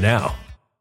now.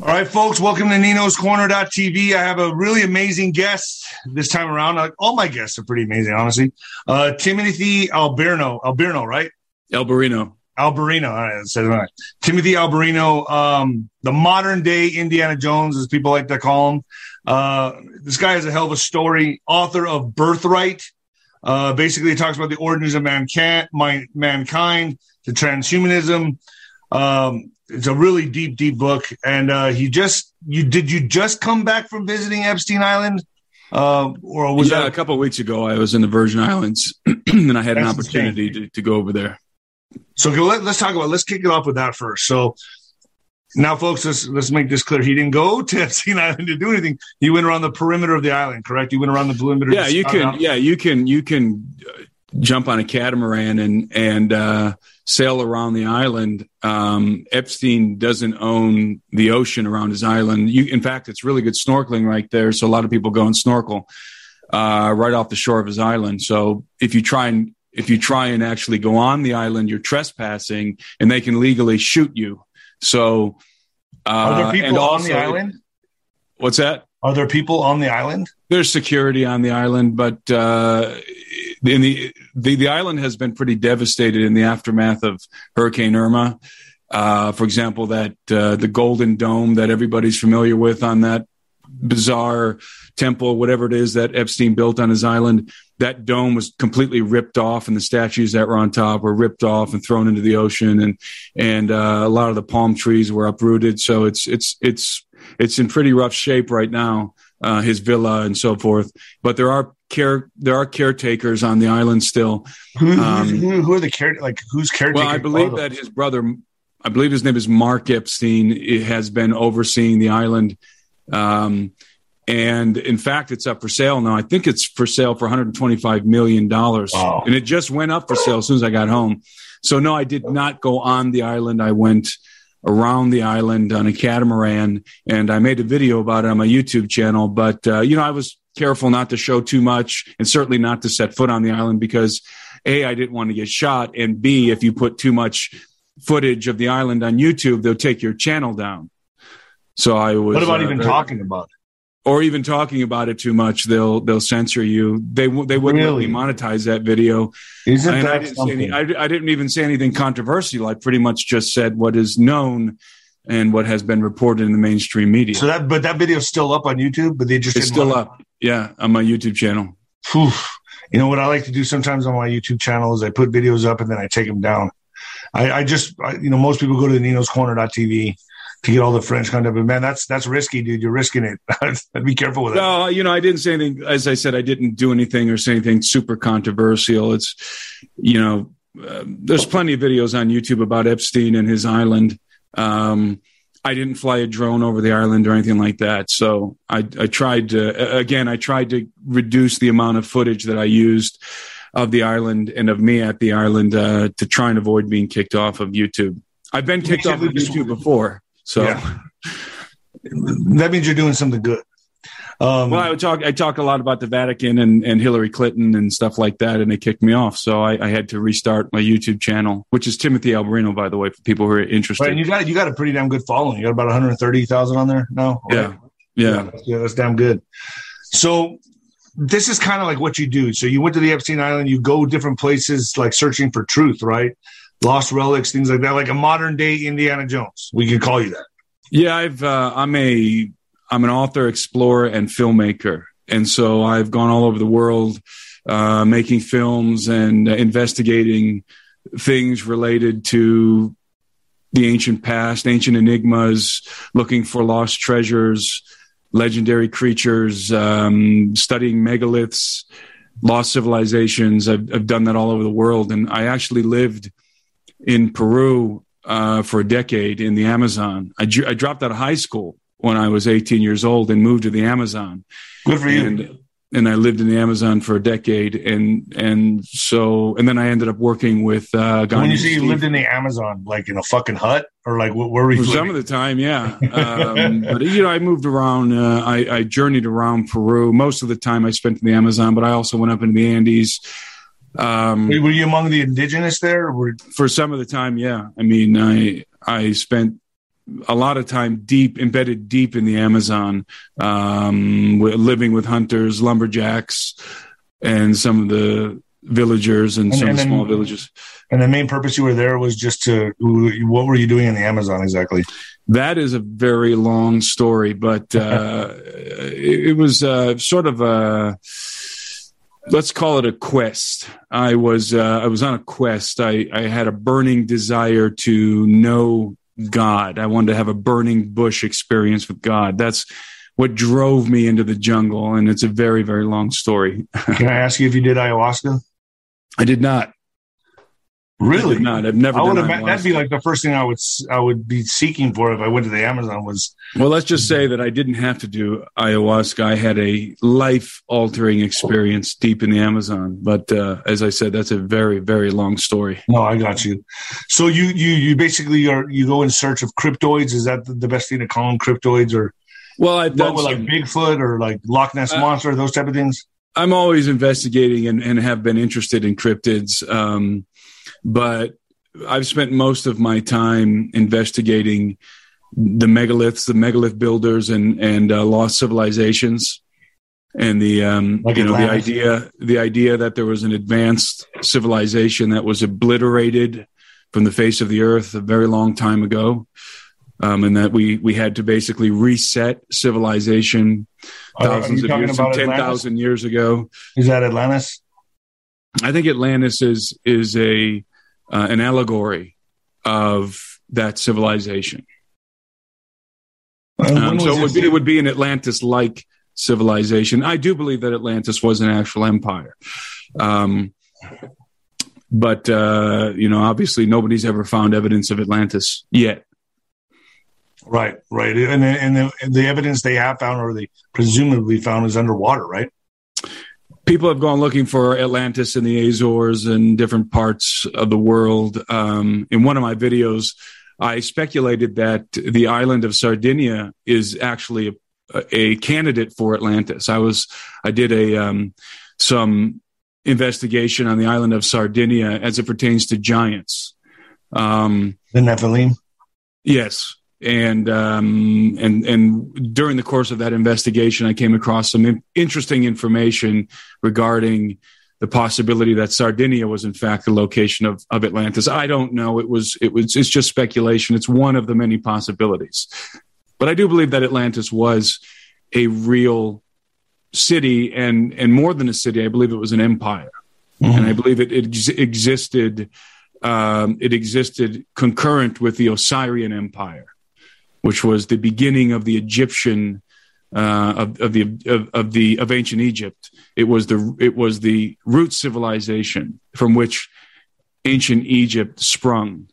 All right, folks, welcome to Nino's Corner.tv. I have a really amazing guest this time around. All my guests are pretty amazing, honestly. Uh, Timothy Alberno, Alberno, right? Alberino. Alberino. All right, it right. Timothy Alberino, um, the modern day Indiana Jones, as people like to call him. Uh, this guy has a hell of a story. Author of Birthright. Uh, basically, it talks about the origins of mankind, mankind, the transhumanism. Um, it's a really deep, deep book. And uh, he just, you did you just come back from visiting Epstein Island? Uh, or was yeah, that a couple of weeks ago? I was in the Virgin Islands, and I had an opportunity to, to go over there. So let, us talk about. Let's kick it off with that first. So now, folks, let's let's make this clear. He didn't go to Epstein Island to do anything. He went around the perimeter of the island. Correct? You went around the perimeter. Yeah, you can. out. Yeah, you can. You can uh, jump on a catamaran and and uh, sail around the island. Um, Epstein doesn't own the ocean around his island. You, in fact, it's really good snorkeling right there. So a lot of people go and snorkel uh, right off the shore of his island. So if you try and if you try and actually go on the island, you're trespassing, and they can legally shoot you. So, uh, Are there people on the island? What's that? Are there people on the island? there's security on the island, but uh, in the, the the island has been pretty devastated in the aftermath of Hurricane Irma. Uh, for example, that uh, the Golden Dome that everybody's familiar with on that bizarre temple, whatever it is that Epstein built on his island, that dome was completely ripped off, and the statues that were on top were ripped off and thrown into the ocean, and and uh, a lot of the palm trees were uprooted. So it's it's it's it's in pretty rough shape right now uh, his villa and so forth. But there are care there are caretakers on the island still. Who, Um, who, who are the care like who's caretaking? Well, I believe that his brother, I believe his name is Mark Epstein, it has been overseeing the island. Um, and in fact, it's up for sale now. I think it's for sale for 125 million dollars, Wow. and it just went up for sale as soon as I got home. So no, I did not go on the island. I went around the island on a catamaran, and I made a video about it on my YouTube channel. But uh, you know, I was careful not to show too much, and certainly not to set foot on the island because a I didn't want to get shot, and b if you put too much footage of the island on YouTube, they'll take your channel down. So I was. What about uh, even talking about? it? Or even talking about it too much, they'll they'll censor you. They they wouldn't Really? me monetize that video. Isn't And I that didn't, say any, something? I, I didn't even say anything controversial. I pretty much just said what is known and what has been reported in the mainstream media. so that, but that video's still up on YouTube. But they just it's still up, yeah, on my YouTube channel. You know what I like to do sometimes on my YouTube channel is I put videos up and then I take them down. I, I just, I, you know, most people go to the Nino's Corner.tv to get all the French content, but man, that's that's risky, dude. You're risking it. Be careful with that. No, you know, I didn't say anything. As I said, I didn't do anything or say anything super controversial. It's, you know, uh, there's plenty of videos on YouTube about Epstein and his island. Um, I didn't fly a drone over the island or anything like that. So I, I tried to, again, I tried to reduce the amount of footage that I used of the island and of me at the island uh, to try and avoid being kicked off of YouTube. I've been kicked off of YouTube before. So. Yeah. That means you're doing something good. Um, Well, I would talk. I talk a lot about the Vatican and, and Hillary Clinton and stuff like that, and they kicked me off. So I, I had to restart my YouTube channel, which is Timothy Alberino, by the way, for people who are interested. right, and you got you got a pretty damn good following. You got about 130,000 on there now. yeah, yeah, that's, yeah, that's damn good. So this is kind of like what you do. So you went to the Epstein Island. You go different places, like searching for truth, right? Lost relics, things like that, like a modern day Indiana Jones. We could call you that. yeah. I've uh, I'm a I'm an author, explorer, and filmmaker, and so I've gone all over the world uh, making films and uh, investigating things related to the ancient past, ancient enigmas, looking for lost treasures, legendary creatures, um, studying megaliths, lost civilizations. I've, I've done that all over the world. And I actually lived in Peru uh, for a decade in the Amazon. I, I dropped out of high school when I was 18 years old and moved to the Amazon. Good for you. And, and I lived in the Amazon for a decade, and and so and then I ended up working with. Uh, when you say you lived in the Amazon, like in a fucking hut, or like where were you? Some of the time, yeah. Um, but you know, I moved around. Uh, I, I journeyed around Peru. Most of the time, I spent in the Amazon, but I also went up into the Andes. Um, were you among the indigenous there? Were- for some of the time, yeah. I mean, I I spent a lot of time deep embedded deep in the Amazon, um, living with hunters, lumberjacks, and some of the villagers and, and some and small villages. And the main purpose you were there was just to what were you doing in the Amazon exactly? That is a very long story, but uh, it, it, was uh, sort of a let's call it a quest. I was uh, I was on a quest. I, I had a burning desire to know God. I wanted to have a burning bush experience with God. That's what drove me into the jungle. And it's a very, very long story. Can I ask you if you did ayahuasca? I did not. Really? not. I've never. I would have. That'd be like the first thing I would I would be seeking for if I went to the Amazon was. Well, let's just say that I didn't have to do ayahuasca. I had a life altering experience deep in the Amazon. But uh, as I said, that's a very very long story. No, I got you. So you you you basically are you go in search of cryptoids. Is that the best thing to call them cryptoids or? Well, I've done like Bigfoot or like Loch Ness uh, monster, those type of things. I'm always investigating and, and have been interested in cryptids. Um, but I've spent most of my time investigating the megaliths, the megalith builders, and and uh, lost civilizations, and the um, like you know Atlantis. the idea the idea that there was an advanced civilization that was obliterated from the face of the earth a very long time ago, um, and that we we had to basically reset civilization thousands of years, ten thousand years ago. Is that Atlantis? I think Atlantis is is a uh, an allegory of that civilization. Um, so it would, be, it would be an Atlantis like civilization. I do believe that Atlantis was an actual empire. Um, but, uh, you know, obviously nobody's ever found evidence of Atlantis yet. Right, right. And, and the, the evidence they have found or they presumably found is underwater, right? People have gone looking for Atlantis in the Azores and different parts of the world. Um, in one of my videos, I speculated that the island of Sardinia is actually a, a candidate for Atlantis. I was, I did a um, some investigation on the island of Sardinia as it pertains to giants. Um, the Nephilim. Yes, and um, and and during the course of that investigation, I came across some in- interesting information regarding the possibility that Sardinia was in fact the location of, of Atlantis. I don't know. It was it was it's just speculation. It's one of the many possibilities, but I do believe that Atlantis was a real city and and more than a city. I believe it was an empire, mm-hmm. and I believe it, it ex- existed. Um, it existed concurrent with the Osirian Empire which was the beginning of the Egyptian uh, of, of, the of, of, the of ancient Egypt. It was the it was the root civilization from which ancient Egypt sprung.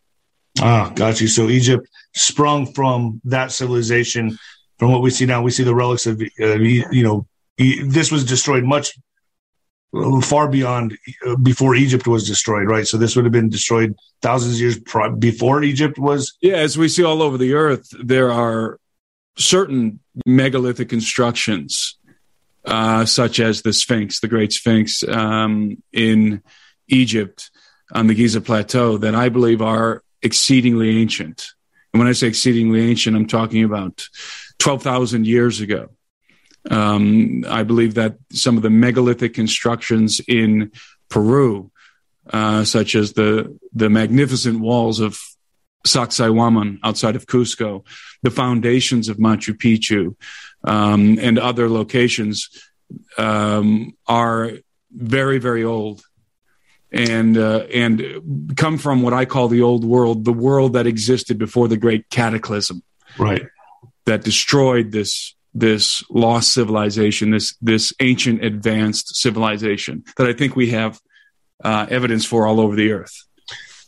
Ah, got you. So Egypt sprung from that civilization. From what we see now, we see the relics of uh, you know this was destroyed much far beyond uh, before Egypt was destroyed, right? So this would have been destroyed thousands of years before Egypt was. Yeah, as we see all over the earth, there are certain megalithic constructions, uh, such as the Sphinx, the Great Sphinx um, in Egypt on the Giza Plateau, that I believe are exceedingly ancient. And when I say exceedingly ancient, I'm talking about 12,000 years ago. Um, I believe that some of the megalithic constructions in Peru, uh, such as the the magnificent walls of Sacsayhuaman outside of Cusco, the foundations of Machu Picchu, um, and other locations um, are very very old and uh, and come from what I call the old world, the world that existed before the great cataclysm, right? That destroyed this this lost civilization, this this ancient advanced civilization that I think we have uh, evidence for all over the earth.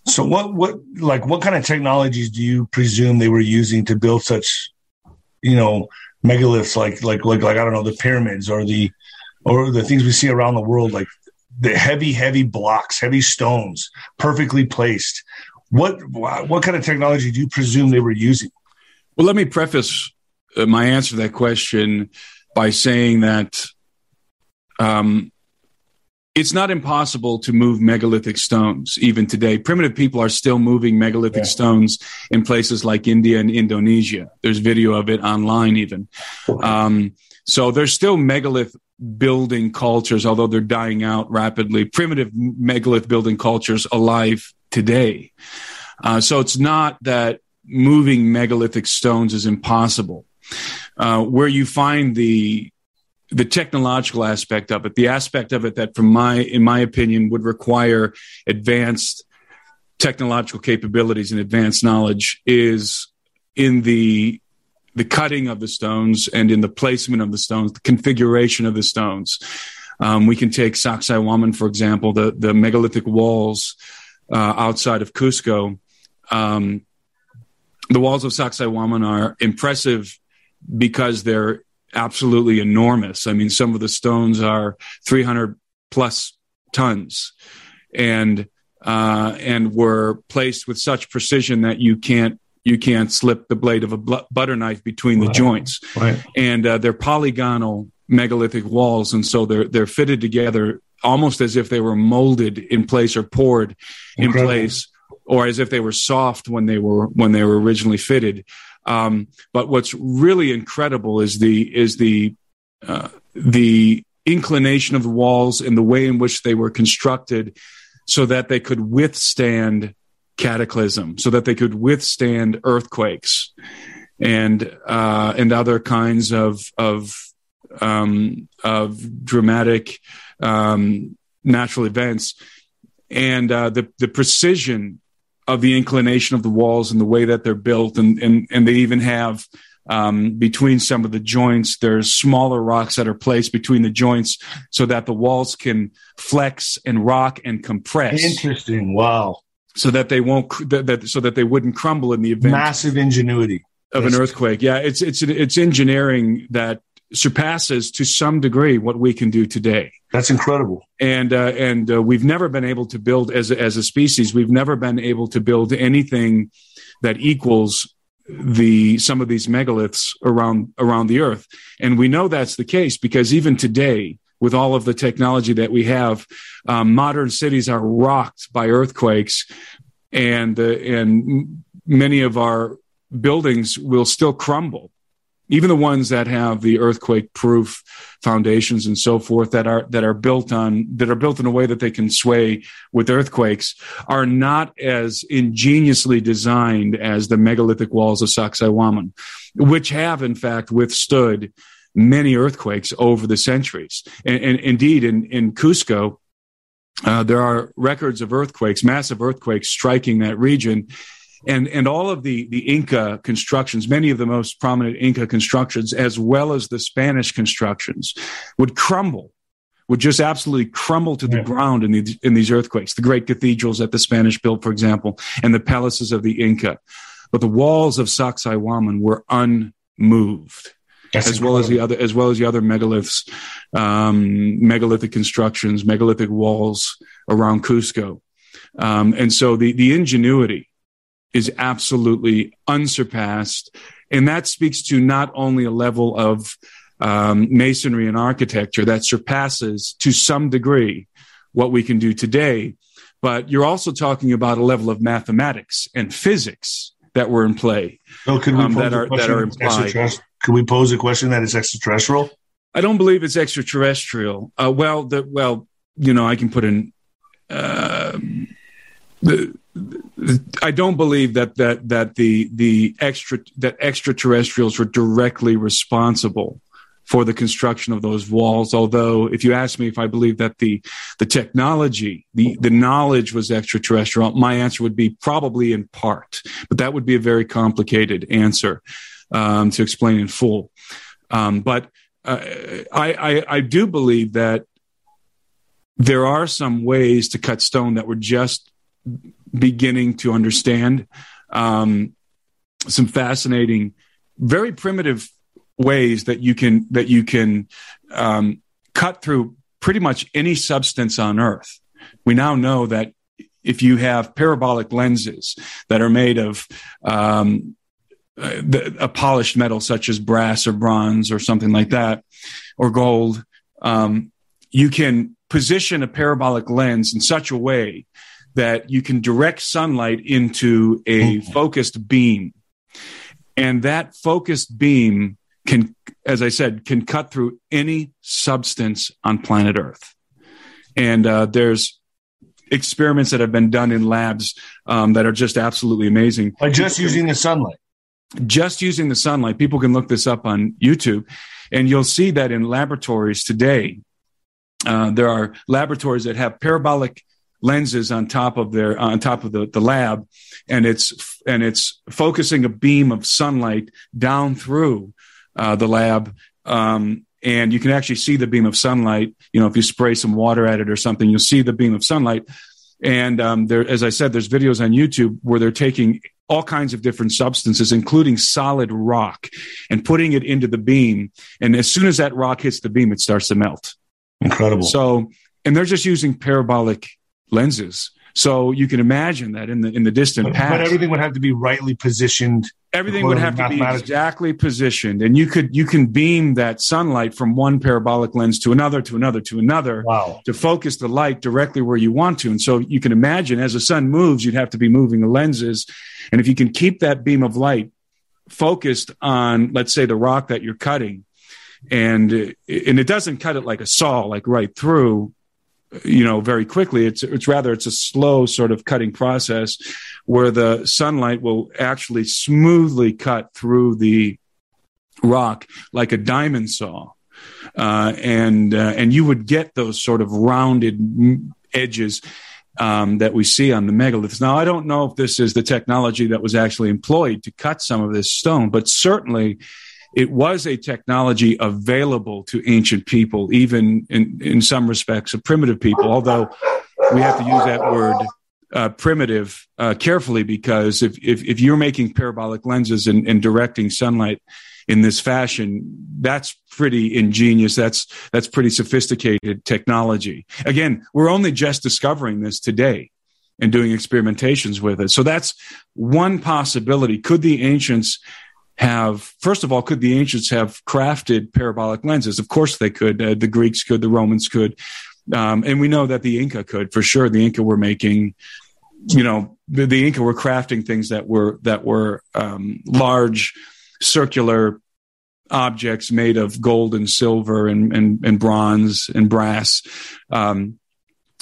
So what what like what kind of technologies do you presume they were using to build such, you know, megaliths like like like like I don't know the pyramids or the or the things we see around the world like the heavy heavy blocks, heavy stones, perfectly placed. What what kind of technology do you presume they were using? Well, let me preface my answer to that question by saying that um, it's not impossible to move megalithic stones even today. Primitive people are still moving megalithic yeah. stones in places like India and Indonesia. There's video of it online, even. Um, so there's still megalith building cultures, although they're dying out rapidly. Primitive megalith building cultures alive today. Uh, so it's not that moving megalithic stones is impossible. Uh, where you find the the technological aspect of it, the aspect of it that, from my, in my opinion, would require advanced technological capabilities and advanced knowledge is in the the cutting of the stones and in the placement of the stones, the configuration of the stones. Um, we can take Sacsayhuaman, for example, the, the megalithic walls uh, outside of Cusco. Um, the walls of Sacsayhuaman are impressive because they're absolutely enormous. I mean, some of the stones are 300 plus tons, and uh, and were placed with such precision that you can't you can't slip the blade of a bl- butter knife between the joints. Right. And uh, they're polygonal megalithic walls, and so they're they're fitted together almost as if they were molded in place or poured Incredible. in place, or as if they were soft when they were when they were originally fitted. Um, but what's really incredible is the is the uh, the inclination of the walls and the way in which they were constructed, so that they could withstand cataclysm, so that they could withstand earthquakes and uh, and other kinds of of um, of dramatic um, natural events, and uh, the the precision of the inclination of the walls and the way that they're built, and and and they even have um, between some of the joints. There's smaller rocks that are placed between the joints so that the walls can flex and rock and compress. Interesting. Wow. So that they won't that, that so that they wouldn't crumble in the event. Massive ingenuity of an earthquake. Yeah, it's it's it's engineering that surpasses to some degree what we can do today. That's incredible. And uh, and uh, we've never been able to build as a, as a species. We've never been able to build anything that equals the some of these megaliths around around the earth. And we know that's the case because even today, with all of the technology that we have, um, modern cities are rocked by earthquakes, and uh, and many of our buildings will still crumble even the ones that have the earthquake proof foundations and so forth that are that are built on that are built in a way that they can sway with earthquakes are not as ingeniously designed as the megalithic walls of Sacsayhuaman, which have in fact withstood many earthquakes over the centuries. And, and indeed, in in Cusco, uh, there are records of earthquakes, massive earthquakes striking that region and and all of the the Inca constructions, many of the most prominent Inca constructions, as well as the Spanish constructions, would crumble, would just absolutely crumble to the yeah. ground in these in these earthquakes. The great cathedrals that the Spanish built, for example, and the palaces of the Inca, but the walls of Sacsayhuaman were unmoved. That's as incredible. well as the other, as well as the other megaliths, um, megalithic constructions, megalithic walls around Cusco, um, and so the the ingenuity is absolutely unsurpassed. And that speaks to not only a level of um, masonry and architecture that surpasses to some degree what we can do today, but you're also talking about a level of mathematics and physics that were in play so could we um, that are that are implied. Could we pose a question that is extraterrestrial? I don't believe it's extraterrestrial. Uh, well, the, well, you know, I can put in uh, the I don't believe that that that the the extra that extraterrestrials were directly responsible for the construction of those walls. Although, if you ask me if I believe that the the technology, the the knowledge was extraterrestrial, my answer would be probably in part, but that would be a very complicated answer um, to explain in full. Um, but uh, I, I I do believe that there are some ways to cut stone that were just beginning to understand. Um, some fascinating, very primitive ways that you can that you can um, cut through pretty much any substance on Earth. We now know that if you have parabolic lenses that are made of um, a polished metal such as brass or bronze or something like that, or gold, um, you can position a parabolic lens in such a way that you can direct sunlight into a focused beam. And that focused beam can, as I said, can cut through any substance on planet Earth. And uh, there's experiments that have been done in labs um, that are just absolutely amazing. By just using the sunlight. Just using the sunlight. People can look this up on YouTube, and you'll see that in laboratories today. Uh, there are laboratories that have parabolic lenses on top of their on top of the, the lab and it's and it's focusing a beam of sunlight down through uh, the lab um, and you can actually see the beam of sunlight. You know, if you spray some water at it or something, you'll see the beam of sunlight. And um, there, as I said, there's videos on YouTube where they're taking all kinds of different substances, including solid rock, and putting it into the beam. And as soon as that rock hits the beam, it starts to melt. Incredible. So, and they're just using parabolic lenses. So you can imagine that in the in the distant but, past, but everything would have to be rightly positioned. Everything would have to be exactly positioned, and you could you can beam that sunlight from one parabolic lens to another, to another, to another, wow. to focus the light directly where you want to. And so you can imagine as the sun moves, you'd have to be moving the lenses, and if you can keep that beam of light focused on, let's say, the rock that you're cutting, and and it doesn't cut it like a saw, like right through you know very quickly it's it's rather it's a slow sort of cutting process where the sunlight will actually smoothly cut through the rock like a diamond saw uh, and uh, and you would get those sort of rounded edges um, that we see on the megaliths. Now, I don't know if this is the technology that was actually employed to cut some of this stone, but certainly it was a technology available to ancient people, even in, in some respects, of primitive people, although we have to use that word uh, primitive uh, carefully because if, if, if, you're making parabolic lenses and, and, directing sunlight in this fashion, that's pretty ingenious. That's, that's pretty sophisticated technology. Again, we're only just discovering this today and doing experimentations with it. So that's one possibility. Could the ancients have, first of all, could the ancients have crafted parabolic lenses? Of course they could. Uh, the Greeks could, the Romans could. Um, and we know that the Inca could for sure. The Inca were making, you know, the, the Inca were crafting things that were, that were, um, large circular objects made of gold and silver and, and, and bronze and brass. Um,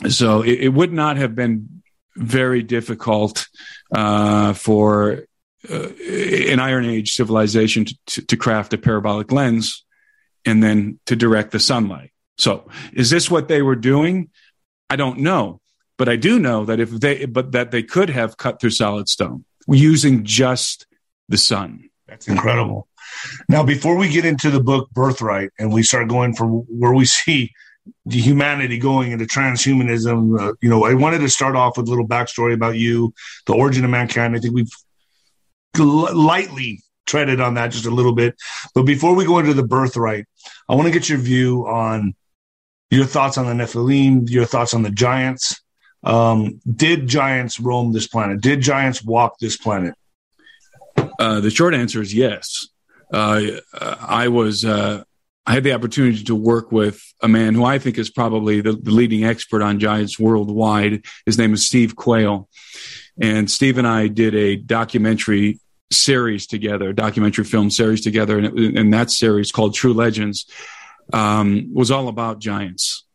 so it, it, would not have been very difficult, uh, for uh, an Iron Age civilization to, to, to craft a parabolic lens and then to direct the sunlight. So, is this what they were doing? I don't know, but I do know that if they, but that they could have cut through solid stone using just the sun. That's incredible. Now, before we get into the book Birthright and we start going from where we see the humanity going into transhumanism, uh, you know, I wanted to start off with a little backstory about you, the origin of mankind. I think we've lightly treaded on that just a little bit. But before we go into the birthright, I want to get your view on your thoughts on the Nephilim, your thoughts on the giants. Um, did giants roam this planet? Did giants walk this planet? Uh, the short answer is yes. Uh, I was uh, I had the opportunity to work with a man who I think is probably the, the leading expert on giants worldwide. His name is Steve Quayle, and Steve and I did a documentary series together, documentary film series together, and, it, and that series called True Legends um, was all about giants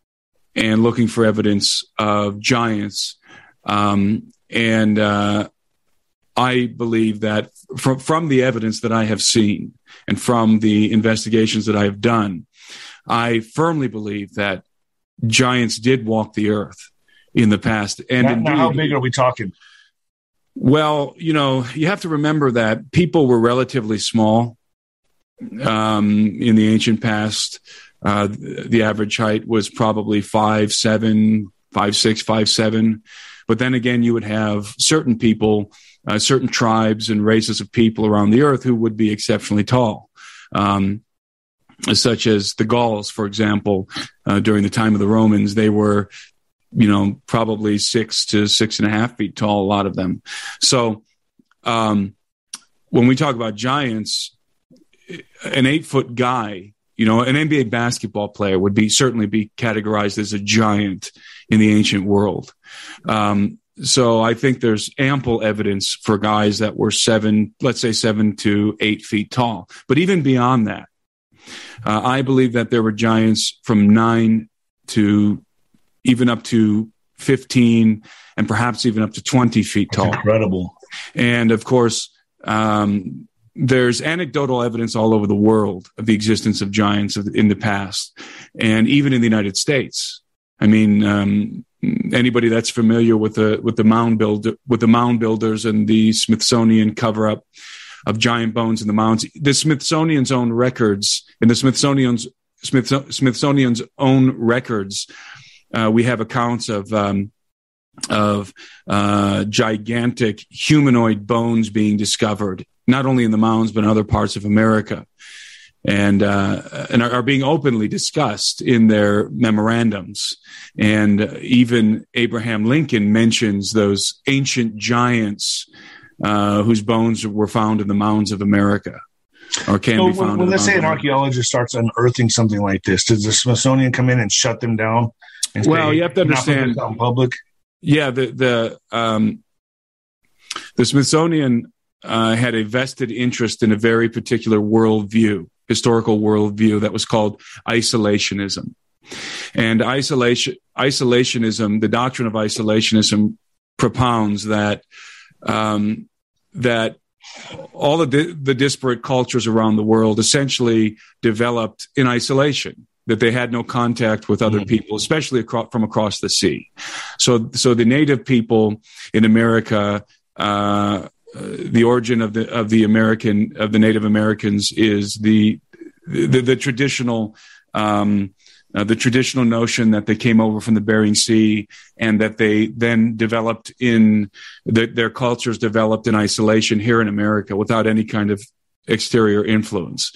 and looking for evidence of giants. Um, and uh, I believe that from from the evidence that I have seen and from the investigations that I have done, I firmly believe that giants did walk the earth in the past. And now, indeed, now how big are we talking? Well, you know, you have to remember that people were relatively small um, in the ancient past. Uh, the average height was probably five seven, five six, five seven. But then again, you would have certain people, uh, certain tribes and races of people around the earth who would be exceptionally tall. Um, such as the Gauls, for example, uh, during the time of the Romans, they were, you know, probably six to six and a half feet tall, a lot of them. So, um, when we talk about giants, an eight foot guy, you know, an NBA basketball player would be certainly be categorized as a giant in the ancient world. Um, so I think there's ample evidence for guys that were seven, let's say seven to eight feet tall. But even beyond that, uh, I believe that there were giants from nine to even up to 15 and perhaps even up to 20 feet tall. That's incredible. And of course, um, there's anecdotal evidence all over the world of the existence of giants in the past, and even in the United States. I mean, um, anybody that's familiar with the with the mound build with the mound builders and the Smithsonian cover up of giant bones in the mounds, the Smithsonian's own records in the Smithsonian's Smith, Smithsonian's own records, uh, we have accounts of um, of uh, gigantic humanoid bones being discovered, not only in the mounds but in other parts of America, and uh, and are, are, being openly discussed in their memorandums. And even Abraham Lincoln mentions those ancient giants uh, whose bones were found in the mounds of America. Or can so be found. When, when let's say an archaeologist starts unearthing something like this, does the Smithsonian come in and shut them down? Well, you have to understand. public yeah, the the um, the Smithsonian uh, had a vested interest in a very particular worldview, historical worldview that was called isolationism. And isolation, isolationism, the doctrine of isolationism, propounds that um, that all of the, the disparate cultures around the world essentially developed in isolation that they had no contact with other mm-hmm. people, especially across, from across the sea. So, so the native people in America, uh, the origin of the of the American of the Native Americans is the the, the traditional. Um, uh, the traditional notion that they came over from the Bering Sea and that they then developed in the, their cultures developed in isolation here in America without any kind of exterior influence.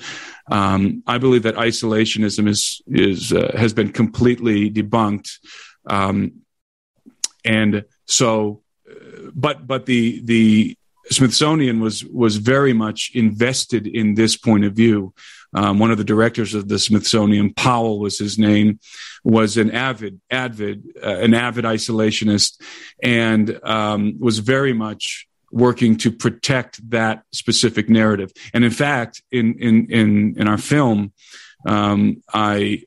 Um, I believe that isolationism is is uh, has been completely debunked, um, and so, uh, but but the the Smithsonian was was very much invested in this point of view. Um, one of the directors of the Smithsonian, Powell was his name, was an avid, avid, uh, an avid isolationist, and um, was very much working to protect that specific narrative. And in fact, in in in in our film, um, I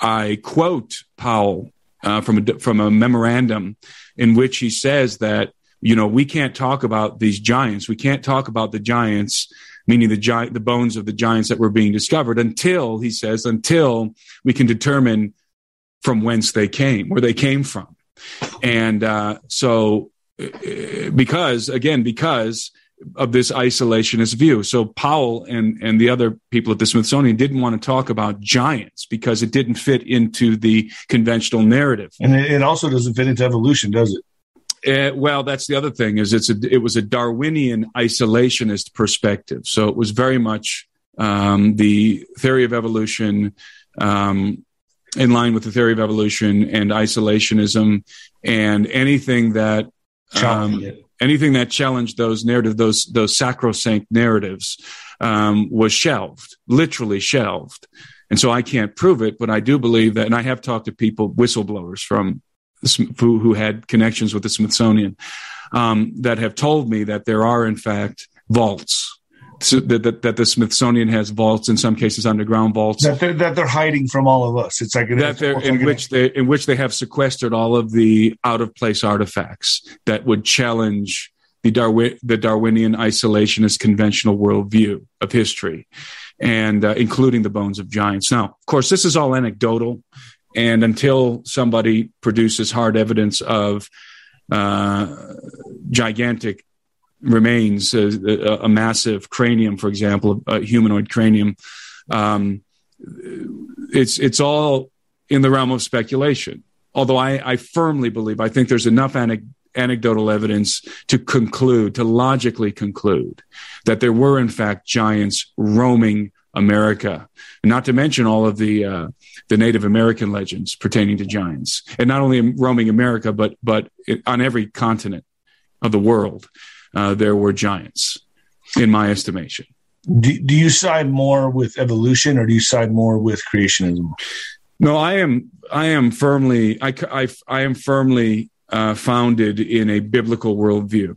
I quote Powell uh, from a from a memorandum in which he says that you know we can't talk about these giants. We can't talk about the giants, meaning the giant the bones of the giants that were being discovered until he says until we can determine from whence they came, where they came from. And uh, so because again because of this isolationist view. So Powell and and the other people at the Smithsonian didn't want to talk about giants because it didn't fit into the conventional narrative. And it also doesn't fit into evolution, does it? Uh, well, that's the other thing is it's a it was a Darwinian isolationist perspective. So it was very much um, the theory of evolution um, in line with the theory of evolution and isolationism and anything that um, anything that challenged those narrative, those those sacrosanct narratives, um, was shelved, literally shelved. And so I can't prove it, but I do believe that, and I have talked to people, whistleblowers from who, who had connections with the Smithsonian, um, that have told me that there are in fact vaults so that, that, that, the Smithsonian has vaults in some cases underground vaults that they're, that they're hiding from all of us. It's like that they're in like which they in which they have sequestered all of the out of place artifacts that would challenge the Darwin the Darwinian isolationist conventional worldview of history, and uh, including the bones of giants. Now, of course, this is all anecdotal, and until somebody produces hard evidence of uh, gigantic remains, a, a, massive cranium, for example, a humanoid cranium. Um, it's it's all in the realm of speculation. although I, I firmly believe, I think there's enough anecdotal evidence to conclude, to logically conclude that there were in fact giants roaming America, not to mention all of the uh, the Native American legends pertaining to giants, and not only roaming America, but but on every continent of the world, uh, there were giants, in my estimation. Do, do you side more with evolution, or do you side more with creationism? No, I am. I am firmly. I I, I am firmly uh, founded in a biblical worldview,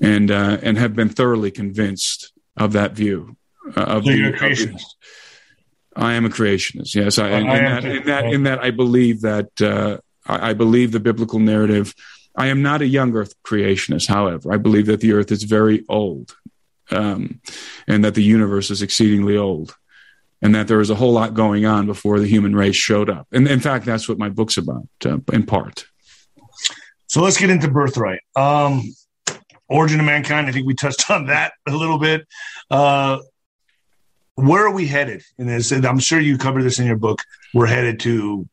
and uh, and have been thoroughly convinced of that view. Uh, of so the, you're a creationist. I am a creationist. Yes, I, in, in, that, in, that, in that I believe that uh, I, I, believe the biblical narrative. I am not a young Earth creationist, however. I believe that the Earth is very old, um, and that the universe is exceedingly old, and that there was a whole lot going on before the human race showed up. And in fact, that's what my book's about, uh, in part. So let's get into birthright. Um, origin of mankind. I think we touched on that a little bit. Uh, where are we headed in this? I'm sure you covered this in your book. We're headed to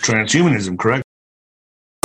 transhumanism, correct?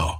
now.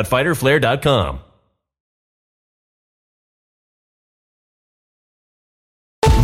www.fighterflare.com.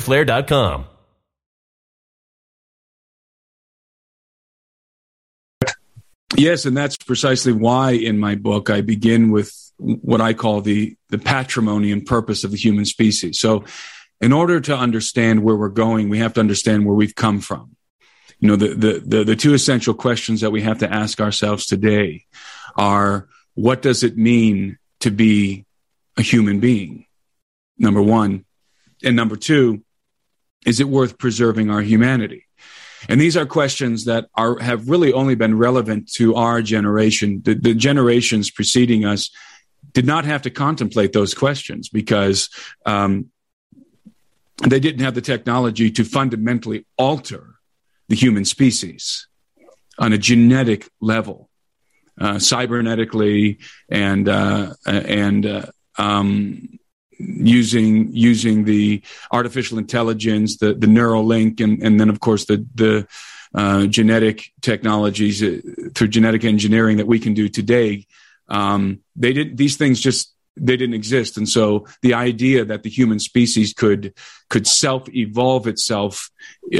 fighterflare.com. Yes, and that's precisely why in my book I begin with what I call the the patrimony and purpose of the human species. So, in order to understand where we're going, we have to understand where we've come from. You know, the the the, the two essential questions that we have to ask ourselves today are what does it mean to be a human being? Number one, and number two, is it worth preserving our humanity? And these are questions that are have really only been relevant to our generation. The, the generations preceding us did not have to contemplate those questions because um, they didn't have the technology to fundamentally alter the human species on a genetic level, uh, cybernetically, and uh, and uh, um, using using the artificial intelligence, the the Neuralink, and and then of course the the uh, genetic technologies uh, through genetic engineering that we can do today. Um, they did these things just they didn't exist, and so the idea that the human species could could self evolve itself,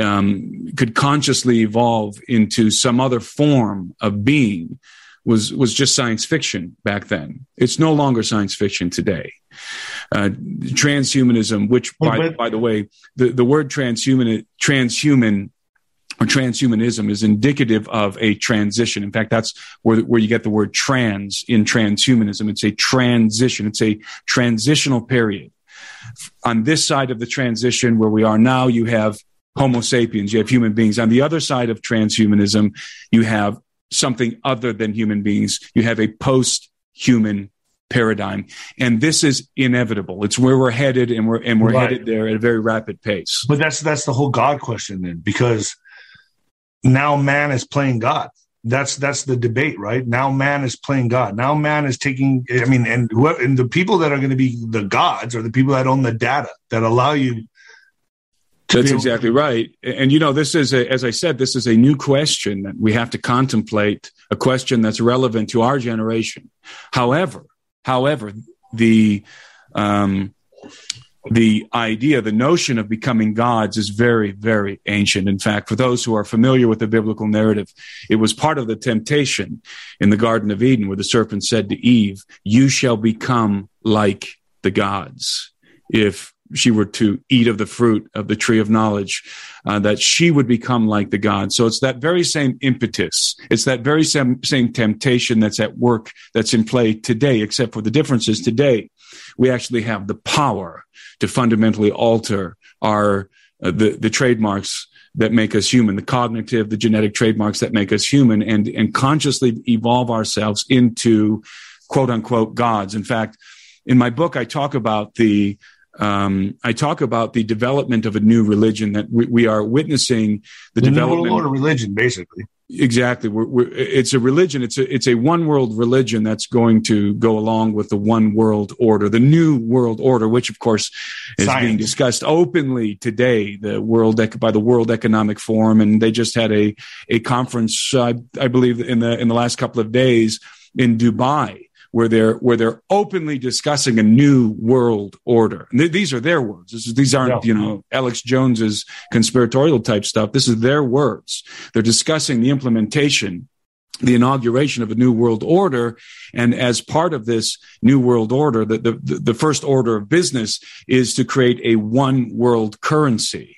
um, could consciously evolve into some other form of being was was just science fiction back then. It's no longer science fiction today. Uh, transhumanism, which by, by the way, the, the word transhuman transhuman or transhumanism is indicative of a transition. In fact, that's where, where you get the word trans in transhumanism. It's a transition. It's a transitional period. On this side of the transition where we are now, you have Homo sapiens, you have human beings. On the other side of transhumanism, you have something other than human beings. You have a post human paradigm. And this is inevitable. It's where we're headed and we're, and we're right. headed there at a very rapid pace. But that's, that's the whole God question then, because now man is playing God. That's, that's the debate, right? Now man is playing God. Now man is taking, I mean, and, whoever, and the people that are going to be the gods are the people that own the data that allow you that's exactly right. And you know, this is a, as I said, this is a new question that we have to contemplate, a question that's relevant to our generation. However, however, the um, the idea, the notion of becoming gods is very, very ancient. In fact, for those who are familiar with the biblical narrative, it was part of the temptation in the Garden of Eden where the serpent said to Eve, You shall become like the gods. If she were to eat of the fruit of the tree of knowledge, uh, that she would become like the God. So it's that very same impetus. It's that very same, same temptation that's at work, that's in play today, except for the difference is today we actually have the power to fundamentally alter our, uh, the, the trademarks that make us human, the cognitive, the genetic trademarks that make us human and, and consciously evolve ourselves into quote unquote gods. In fact, in my book, I talk about the um, I talk about the development of a new religion that we, we are witnessing the, the development of religion, basically. Exactly, we're, we're, it's a religion. It's a it's a one world religion that's going to go along with the one world order, the new world order, which of course is Science. being discussed openly today. The world by the World Economic Forum, and they just had a a conference, uh, I believe, in the in the last couple of days in Dubai where they're where they're openly discussing a new world order. Th- these are their words. Is, these aren't you know Alex Jones's conspiratorial type stuff. This is their words. They're discussing the implementation the inauguration of a new world order. And as part of this new world order, the, the, the first order of business is to create a one world currency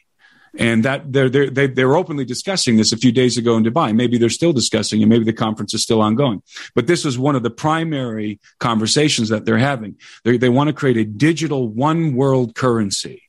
and that they're they're they, they were openly discussing this a few days ago in Dubai. Maybe they're still discussing, and maybe the conference is still ongoing. But this is one of the primary conversations that they're having. They they want to create a digital one world currency.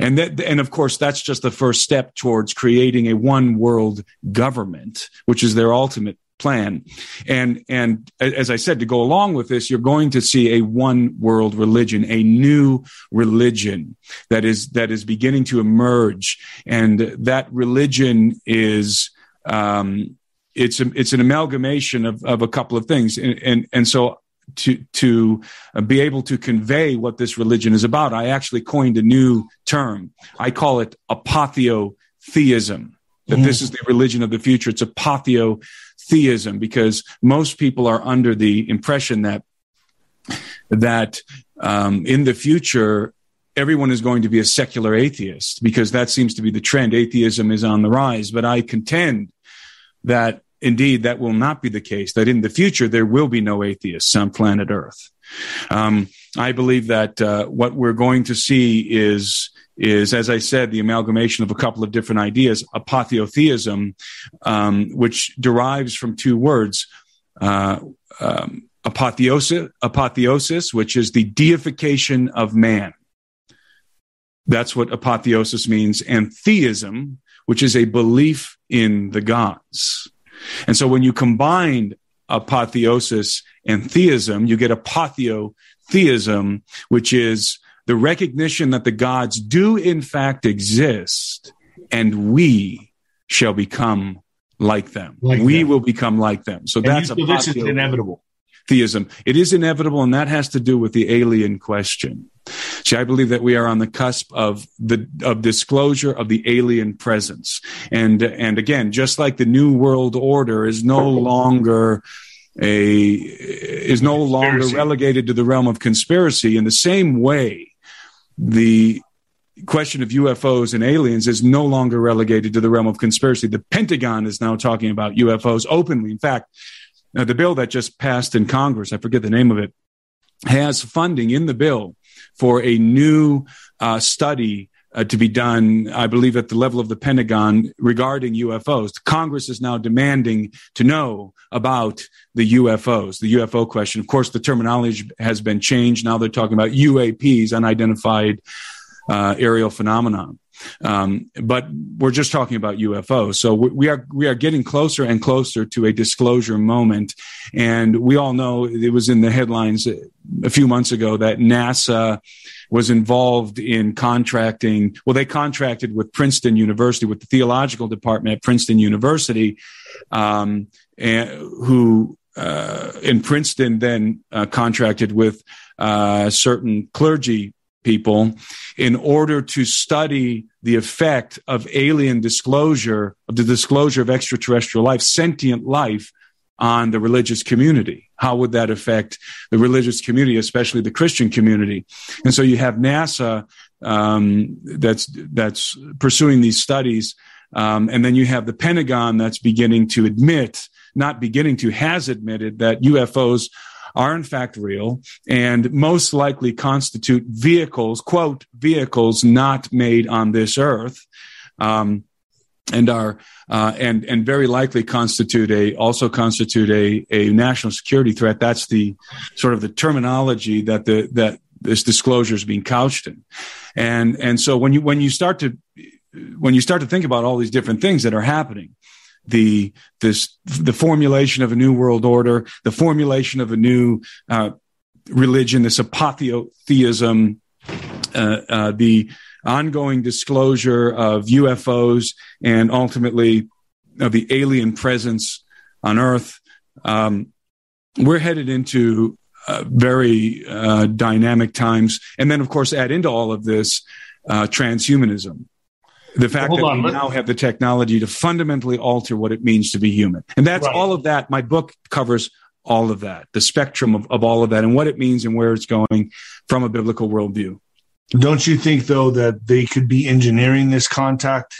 And that, and of course, that's just the first step towards creating a one world government, which is their ultimate plan. And, and as I said, to go along with this, you're going to see a one world religion, a new religion that is, that is beginning to emerge. And that religion is, um, it's a, it's an amalgamation of, of a couple of things. And, and, and so to to be able to convey what this religion is about, I actually coined a new term. I call it apotheotheism. That mm. this is the religion of the future. It's apotheo theism because most people are under the impression that that um, in the future everyone is going to be a secular atheist because that seems to be the trend. Atheism is on the rise, but I contend that indeed that will not be the case. That in the future there will be no atheists on planet Earth. Um, I believe that uh, what we're going to see is is, as I said, the amalgamation of a couple of different ideas, apotheotheism, um, which derives from two words, uh, um, apotheosis, apotheosis, which is the deification of man. That's what apotheosis means, and theism, which is a belief in the gods. And so when you combine apotheosis and theism, you get apotheotheism, which is the recognition that the gods do in fact exist and we shall become like them. Like we them. will become like them. So and that's a this is inevitable. Theism. It is inevitable, and that has to do with the alien question. See, I believe that we are on the cusp of the of disclosure of the alien presence, and and again, just like the New World Order is no longer a is no longer relegated to the realm of conspiracy. In the same way, the question of UFOs and aliens is no longer relegated to the realm of conspiracy. The Pentagon is now talking about UFOs openly. In fact, the bill that just passed in Congress, I forget the name of it, has funding in the bill for a new uh, study uh, to be done, I believe, at the level of the Pentagon regarding UFOs. Congress is now demanding to know about the UFOs, the UFO question. Of course, the terminology has been changed. Now they're talking about UAPs, unidentified uh, aerial phenomenon. Um, but we're just talking about UFOs. So we are we are getting closer and closer to a disclosure moment, and we all know it was in the headlines a few months ago that NASA was involved in contracting. Well, they contracted with Princeton University, with the theological department at Princeton University, um, and, who uh, in Princeton then uh, contracted with uh, certain clergy people in order to study the effect of alien disclosure, of the disclosure of extraterrestrial life, sentient life on the religious community. How would that affect the religious community, especially the Christian community? And so you have NASA um, that's that's pursuing these studies, um, and then you have the Pentagon that's beginning to admit, not beginning to, has admitted that UFOs are in fact real and most likely constitute vehicles, quote, vehicles not made on this earth. Um, and are uh, and and very likely constitute a also constitute a a national security threat. That's the sort of the terminology that the that this disclosure is being couched in, and and so when you when you start to when you start to think about all these different things that are happening, the this the formulation of a new world order, the formulation of a new uh, religion, this apotheotheism, uh, uh, the ongoing disclosure of UFOs, and ultimately of the alien presence on Earth. Um, we're headed into uh, very uh, dynamic times, and then of course add into all of this uh, transhumanism the fact well, that on, we now have the technology to fundamentally alter what it means to be human. And that's right. all of that. My book covers all of that, the spectrum of, of all of that and what it means and where it's going from a biblical worldview. Don't you think, though, that they could be engineering this contact,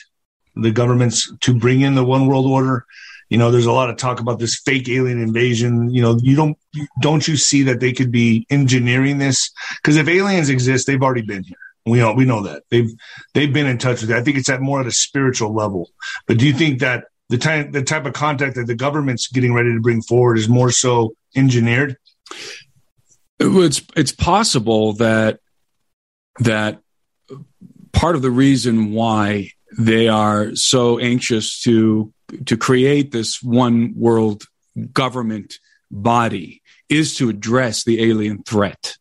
the governments, to bring in the one world order? You know, there's a lot of talk about this fake alien invasion. You know, you don't don't you see that they could be engineering this? Because if aliens exist, they've already been here. We know we know that they've they've been in touch with it. I think it's at more at a spiritual level. But do you think that the type the type of contact that the government's getting ready to bring forward is more so engineered? It's it's possible that that part of the reason why they are so anxious to to create this one world government body is to address the alien threat.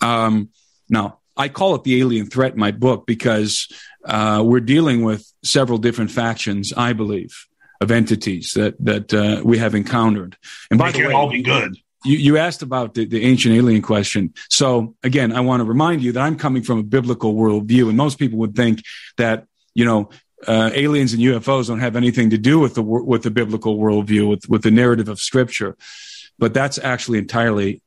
Um, now, I call it the alien threat in my book because uh, we're dealing with several different factions, I believe, of entities that that uh, we have encountered. And by they the way, all be good. You, you asked about the, the ancient alien question. So again, I want to remind you that I'm coming from a biblical worldview, and most people would think that you know uh, aliens and UFOs don't have anything to do with the with the biblical worldview, with with the narrative of Scripture. But that's actually entirely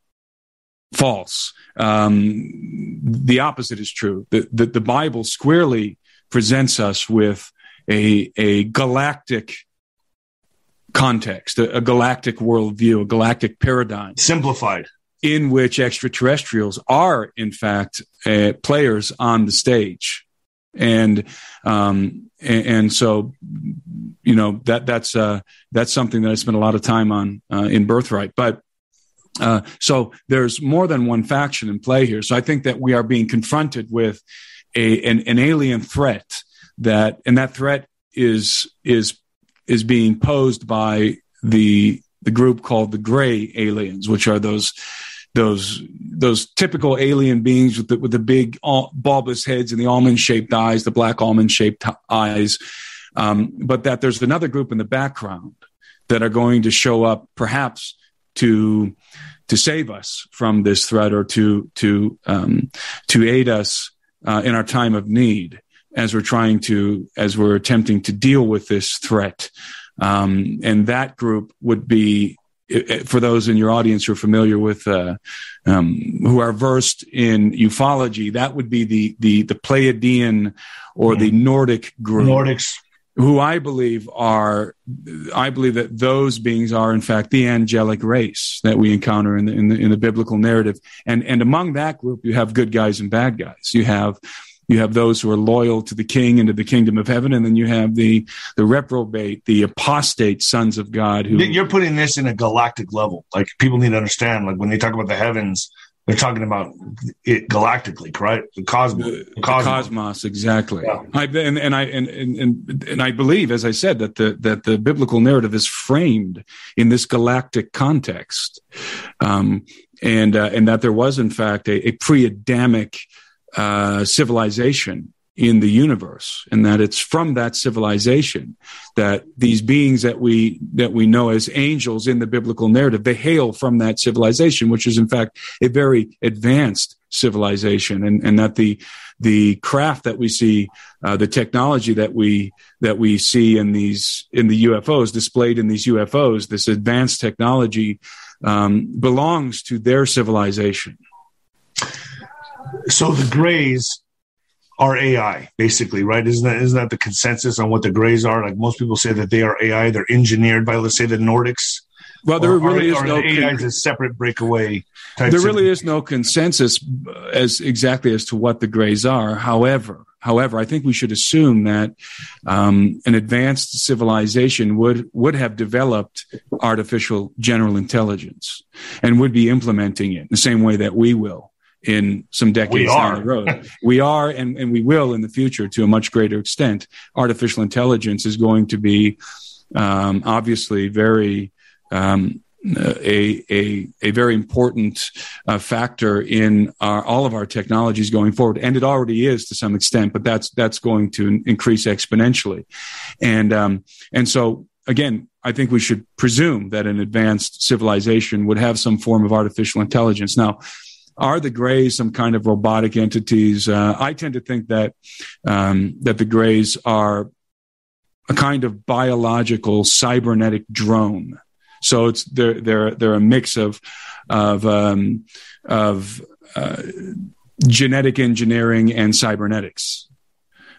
false. Um, the opposite is true. The, the, the Bible squarely presents us with a, a galactic context, a, a galactic worldview, a galactic paradigm. Simplified. In which extraterrestrials are, in fact, uh, players on the stage. And, um, and, and so, you know, that, that's, uh, that's something that I spent a lot of time on, uh, in Birthright. But, uh, so there's more than one faction in play here. So I think that we are being confronted with a, an, an alien threat that, and that threat is is is being posed by the the group called the gray aliens, which are those those those typical alien beings with the, with the big bulbous heads and the almond shaped eyes, the black almond shaped eyes. Um, but that there's another group in the background that are going to show up, perhaps to to save us from this threat or to to um, to aid us uh, in our time of need as we're trying to as we're attempting to deal with this threat. Um, and that group would be for those in your audience who are familiar with uh, um, who are versed in ufology that would be the the the pleiadian or the nordic group. Nordics who i believe are i believe that those beings are in fact the angelic race that we encounter in the, in the, in the biblical narrative. And and among that group you have good guys and bad guys. You have you have those who are loyal to the king and to the kingdom of heaven and then you have the the reprobate the apostate sons of god who you're putting this in a galactic level. Like people need to understand like when they talk about the heavens they're talking about it galactically, right? The cosmos. The, the cosmos. cosmos, exactly. Yeah. I, and, and I and, and and I believe, as I said, that the that the biblical narrative is framed in this galactic context, um, and uh, and that there was in fact a, a pre-Adamic uh, civilization in the universe and that it's from that civilization that these beings that we that we know as angels in the biblical narrative they hail from that civilization which is in fact a very advanced civilization. And and that the the craft that we see uh, the technology that we that we see in these in the UFOs displayed in these UFOs this advanced technology um, belongs to their civilization. So the Greys are AI, basically, right? Isn't that isn't that the consensus on what the Greys are? Like most people say that they are AI. They're engineered by, let's say, the Nordics. Well, there really is no AI is a separate breakaway. there really is no consensus as exactly as to what the Greys are. However, however, I think we should assume that um, an advanced civilization would would have developed artificial general intelligence and would be implementing it the same way that we will in some decades down the road. we are, and, and we will in the future to a much greater extent. Artificial intelligence is going to be um, obviously very um, a, a, a very important uh, factor in our, all of our technologies going forward, and it already is to some extent. But that's that's going to increase exponentially, and um, and so again, I think we should presume that an advanced civilization would have some form of artificial intelligence. Now, are the Greys some kind of robotic entities? Uh, I tend to think that um, that the Greys are a kind of biological cybernetic drone. So it's they're they're they're a mix of of um, of uh, genetic engineering and cybernetics.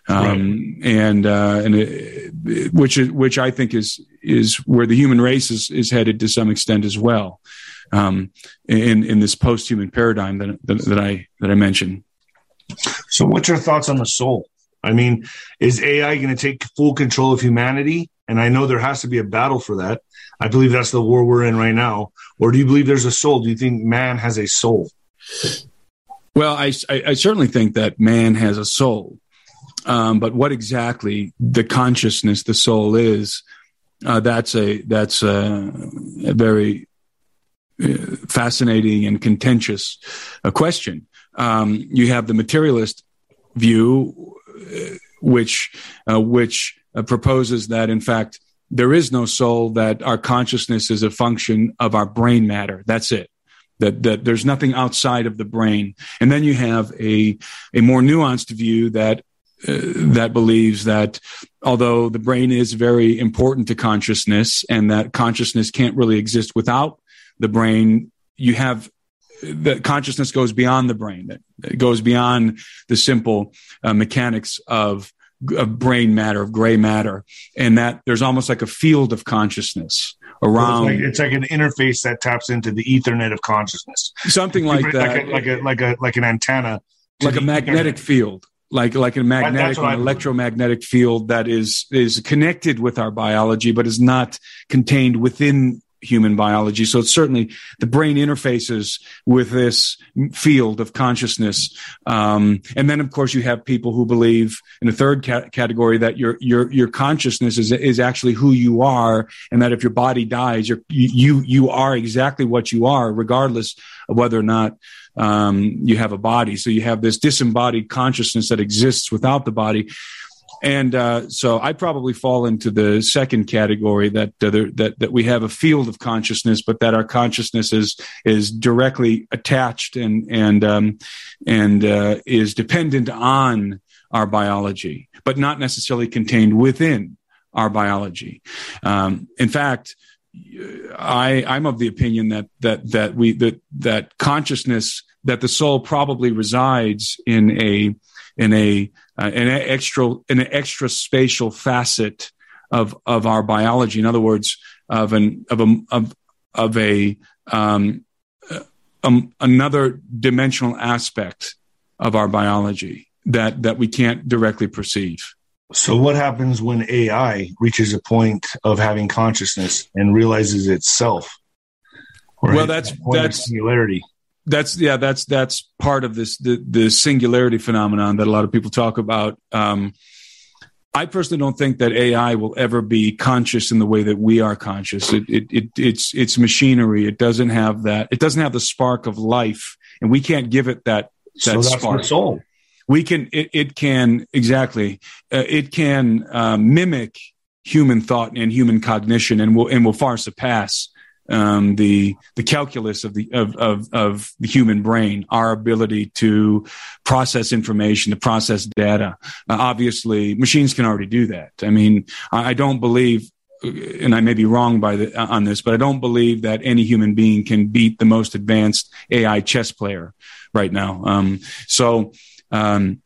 Um, right. and uh, and it, which is which I think is is where the human race is is headed to some extent as well um, in in this post human paradigm that, that, that I that I mentioned. So, what's your thoughts on the soul? I mean, is AI going to take full control of humanity? And I know there has to be a battle for that. I believe that's the war we're in right now. Or do you believe there's a soul? Do you think man has a soul? Well, I, I, I certainly think that man has a soul. Um, but what exactly the consciousness, the soul is, uh, that's a that's a, a very fascinating and contentious uh, question. Um, you have the materialist view, uh, which uh, which uh, proposes that in fact there is no soul; that our consciousness is a function of our brain matter. That's it. That that there's nothing outside of the brain. And then you have a a more nuanced view that uh, that believes that although the brain is very important to consciousness and that consciousness can't really exist without the brain, you have the consciousness goes beyond the brain. It goes beyond the simple uh, mechanics of, of brain matter, of gray matter, and that there's almost like a field of consciousness around. It's like, it's like, an interface that taps into the Ethernet of consciousness. Something like that, like a, like a like a like an antenna, like a magnetic Ethernet. field like like a magnetic an electromagnetic field that is is connected with our biology but is not contained within human biology. So it's certainly the brain interfaces with this field of consciousness. Um, and then, of course, you have people who believe in the third ca- category that your your your consciousness is is actually who you are, and that if your body dies, you you you are exactly what you are, regardless of whether or not um, you have a body. So you have this disembodied consciousness that exists without the body. And uh, so I probably fall into the second category that, uh, that that we have a field of consciousness, but that our consciousness is is directly attached and and um, and uh, is dependent on our biology, but not necessarily contained within our biology. Um, in fact, I, I'm of the opinion that that that we that that consciousness that the soul probably resides in a in a uh, an extra an extra spatial facet of of our biology. In other words, of an of a of of a um, um, another dimensional aspect of our biology that that we can't directly perceive. So, what happens when AI reaches a point of having consciousness and realizes itself? Well, that's that's singularity. That's yeah, that's that's part of this the the singularity phenomenon that a lot of people talk about. Um, I personally don't think that AI will ever be conscious in the way that we are conscious. It, it, it, it's it's machinery. It doesn't have that. It doesn't have the spark of life, and we can't give it that that so spark. The soul we can it, it can exactly uh, it can uh, mimic human thought and human cognition and will and will far surpass um, the the calculus of the of, of of the human brain, our ability to process information, to process data. Uh, obviously, machines can already do that. I mean, I, I don't believe and I may be wrong by the, on this, but I don't believe that any human being can beat the most advanced AI chess player right now. Um, so um,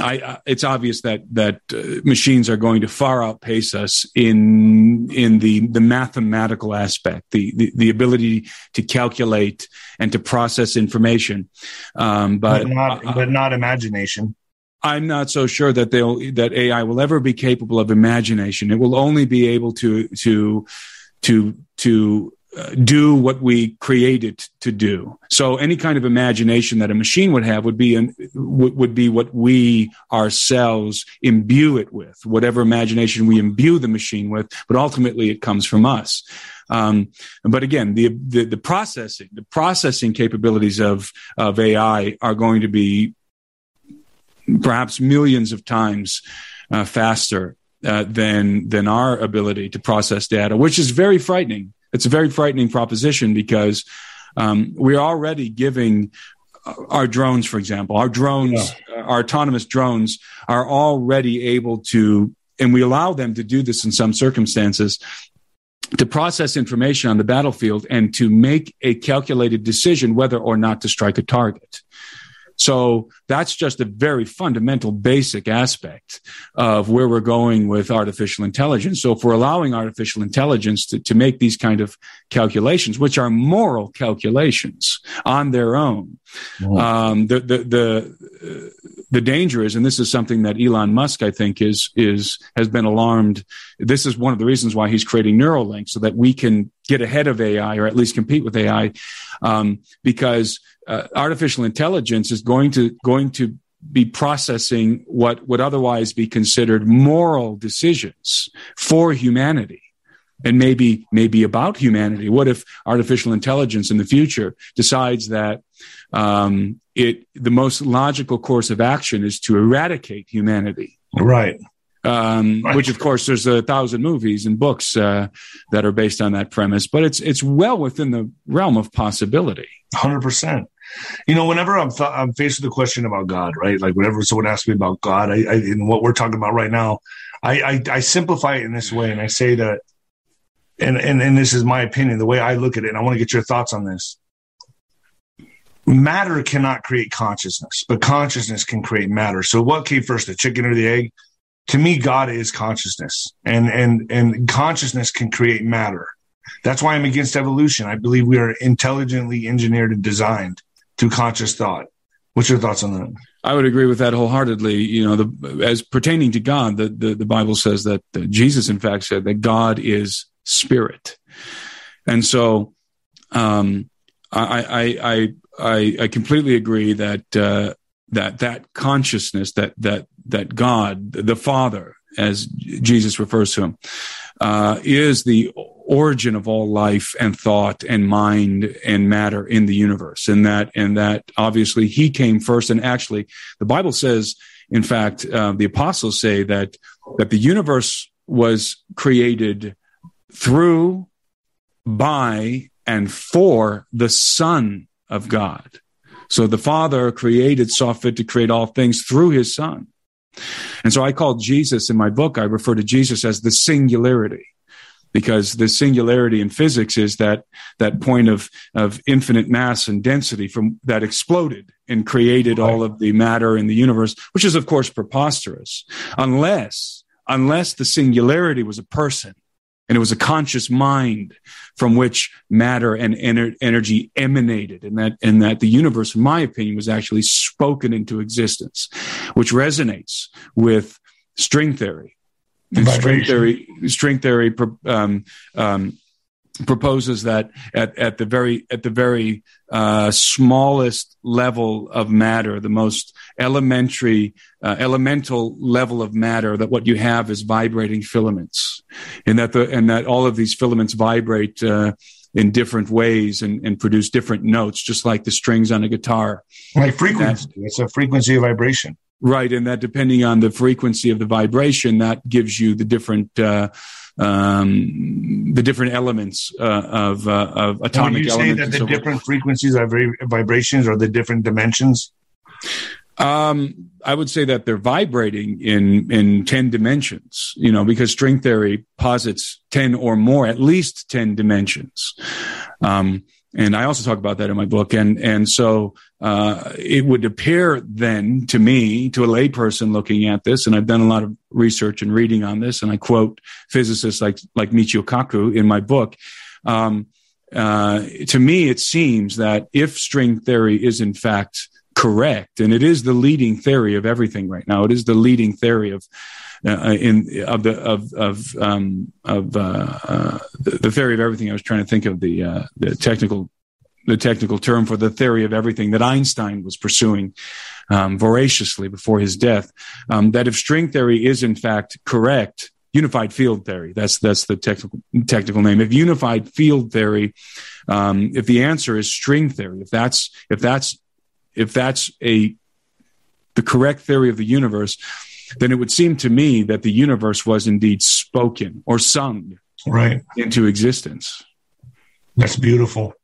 I, it's obvious that that uh, machines are going to far outpace us in in the the mathematical aspect, the the, the ability to calculate and to process information, um, but, but not uh, but not imagination. I'm not so sure that they'll that AI will ever be capable of imagination. It will only be able to to to to do what we created to do. So any kind of imagination that a machine would have would be an, would be what we ourselves imbue it with, whatever imagination we imbue the machine with. But ultimately, it comes from us. Um, but again, the, the, the processing the processing capabilities of of AI are going to be perhaps millions of times uh, faster uh, than than our ability to process data, which is very frightening it's a very frightening proposition because um, we're already giving our drones, for example, our drones, yeah. our autonomous drones are already able to, and we allow them to do this in some circumstances, to process information on the battlefield and to make a calculated decision whether or not to strike a target. So that's just a very fundamental, basic aspect of where we're going with artificial intelligence. So if we're allowing artificial intelligence to, to make these kind of calculations, which are moral calculations on their own, um, the, the, the, the danger is, and this is something that Elon Musk, I think, is, is, has been alarmed. This is one of the reasons why he's creating Neuralink so that we can get ahead of AI or at least compete with AI. Um, because uh, artificial intelligence is going to going to be processing what would otherwise be considered moral decisions for humanity and maybe maybe about humanity. What if artificial intelligence in the future decides that um, it the most logical course of action is to eradicate humanity? Right um, right. which of course there's a thousand movies and books uh, that are based on that premise but it's it's well within the realm of possibility 100% you know, whenever I'm th- I'm faced with a question about God, right? Like whenever someone asks me about God, I, I and what we're talking about right now, I, I, I simplify it in this way, and I say that, and and and this is my opinion, the way I look at it, and I want to get your thoughts on this. Matter cannot create consciousness, but consciousness can create matter. So, what came first, the chicken or the egg? To me, God is consciousness, and and and consciousness can create matter. That's why I'm against evolution. I believe we are intelligently engineered and designed through conscious thought. What's your thoughts on that? I would agree with that wholeheartedly. You know, the, as pertaining to God, the, the, the Bible says that Jesus, in fact, said that God is spirit. And so, um, I, I, I, I, I completely agree that, uh, that, that consciousness, that, that, that God, the Father, as Jesus refers to him, uh, is the origin of all life and thought and mind and matter in the universe. And that, and that obviously he came first. And actually, the Bible says, in fact, uh, the apostles say that that the universe was created through, by, and for the Son of God. So the Father created, saw fit to create all things through his Son. And so I call Jesus in my book, I refer to Jesus as the singularity because the singularity in physics is that that point of of infinite mass and density from that exploded and created all of the matter in the universe which is of course preposterous unless unless the singularity was a person and it was a conscious mind from which matter and ener- energy emanated and that and that the universe in my opinion was actually spoken into existence which resonates with string theory. String theory string theory um, um, proposes that at, at the very at the very uh, smallest level of matter, the most elementary uh, elemental level of matter, that what you have is vibrating filaments, and that the and that all of these filaments vibrate. Uh, in different ways and, and produce different notes, just like the strings on a guitar. Like frequency. it's a frequency of vibration. Right. And that depending on the frequency of the vibration, that gives you the different, uh, um, the different elements uh, of, uh, of atomic you elements. say that the so different frequencies of vibrations or the different dimensions? Um, I would say that they're vibrating in in ten dimensions. You know, because string theory posits ten or more, at least ten dimensions. Um, and I also talk about that in my book. And and so uh, it would appear then to me, to a layperson looking at this, and I've done a lot of research and reading on this, and I quote physicists like like Michio Kaku in my book. Um, uh, to me, it seems that if string theory is in fact correct, and it is the leading theory of everything right now, it is the leading theory of uh, in of the of of um, of uh, uh, the theory of everything. I was trying to think of the uh, the technical the technical term for the theory of everything that Einstein was pursuing um, voraciously before his death. Um, that if string theory is in fact correct, unified field theory that's that's the technical technical name. If unified field theory, um, if the answer is string theory, if that's if that's if that's a the correct theory of the universe, then it would seem to me that the universe was indeed spoken or sung right into existence. That's beautiful.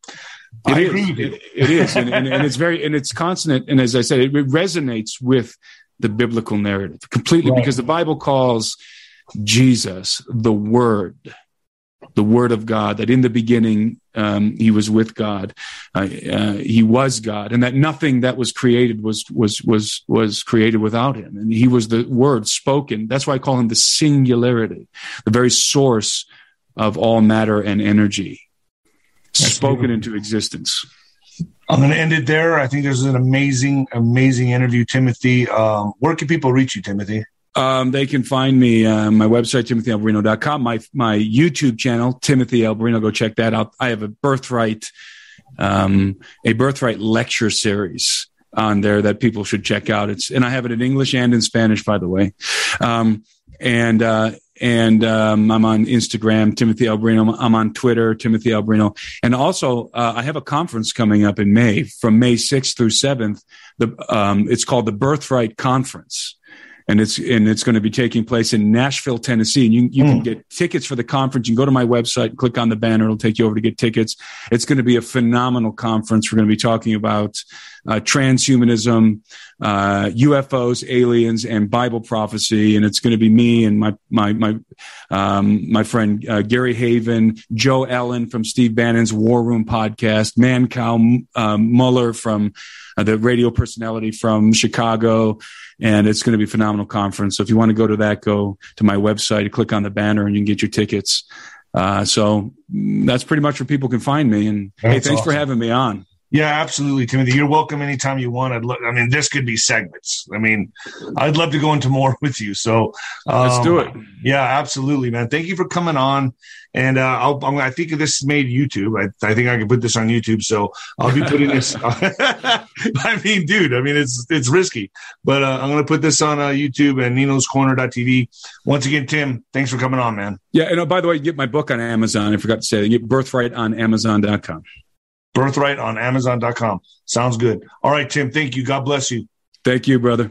It is. It, it is, and, and, and, it's very and it's consonant. And as I said, it, it resonates with the biblical narrative completely right. because the Bible calls Jesus the Word the word of God, that in the beginning um, he was with God, uh, uh, he was God, and that nothing that was created was was was was created without him, and he was the word spoken. That's why I call him the singularity, the very source of all matter and energy, That's spoken beautiful. into existence. I'm going to end it there. I think this is an amazing, amazing interview, Timothy. Um, where can people reach you, Timothy? Um, they can find me uh, my website timothyalberino.com, my my YouTube channel Timothy Alberino. Go check that out. I have a birthright um, a birthright lecture series on there that people should check out. It's and I have it in English and in Spanish, by the way. Um, and uh, and um, I'm on Instagram, Timothy Alberino. I'm on Twitter, Timothy Alberino. And also, uh, I have a conference coming up in May, from May 6th through 7th. The um, it's called the Birthright Conference and it's and it's going to be taking place in Nashville, Tennessee. And you you mm. can get tickets for the conference. You can go to my website, click on the banner, it'll take you over to get tickets. It's going to be a phenomenal conference. We're going to be talking about uh, transhumanism, uh, UFOs, aliens, and Bible prophecy. And it's going to be me and my my my um, my friend uh, Gary Haven, Joe Allen from Steve Bannon's War Room podcast, Mancow um, Muller from uh, the radio personality from Chicago, and it's going to be a phenomenal conference. So if you want to go to that, go to my website, click on the banner, and you can get your tickets. Uh, so mm, that's pretty much where people can find me. And that's hey, thanks awesome. for having me on. Yeah, absolutely, Timothy. You're welcome anytime you want. I'd lo- I mean, this could be segments. I mean, I'd love to go into more with you. So um, let's do it. Yeah, absolutely, man. Thank you for coming on. And uh, I'll, I'm, i think this made YouTube. I, I, think I can put this on YouTube. So I'll be putting this. I mean, dude, I mean, it's it's risky, but uh, I'm going to put this on uh, YouTube and Nino's Corner.tv. Once again, Tim, thanks for coming on, man. Yeah, and oh, by the way, you get my book on Amazon. I forgot to say, you get Birthright on Amazon.com. Birthright on Amazon.com. Sounds good. All right, Tim. Thank you. God bless you. Thank you, brother.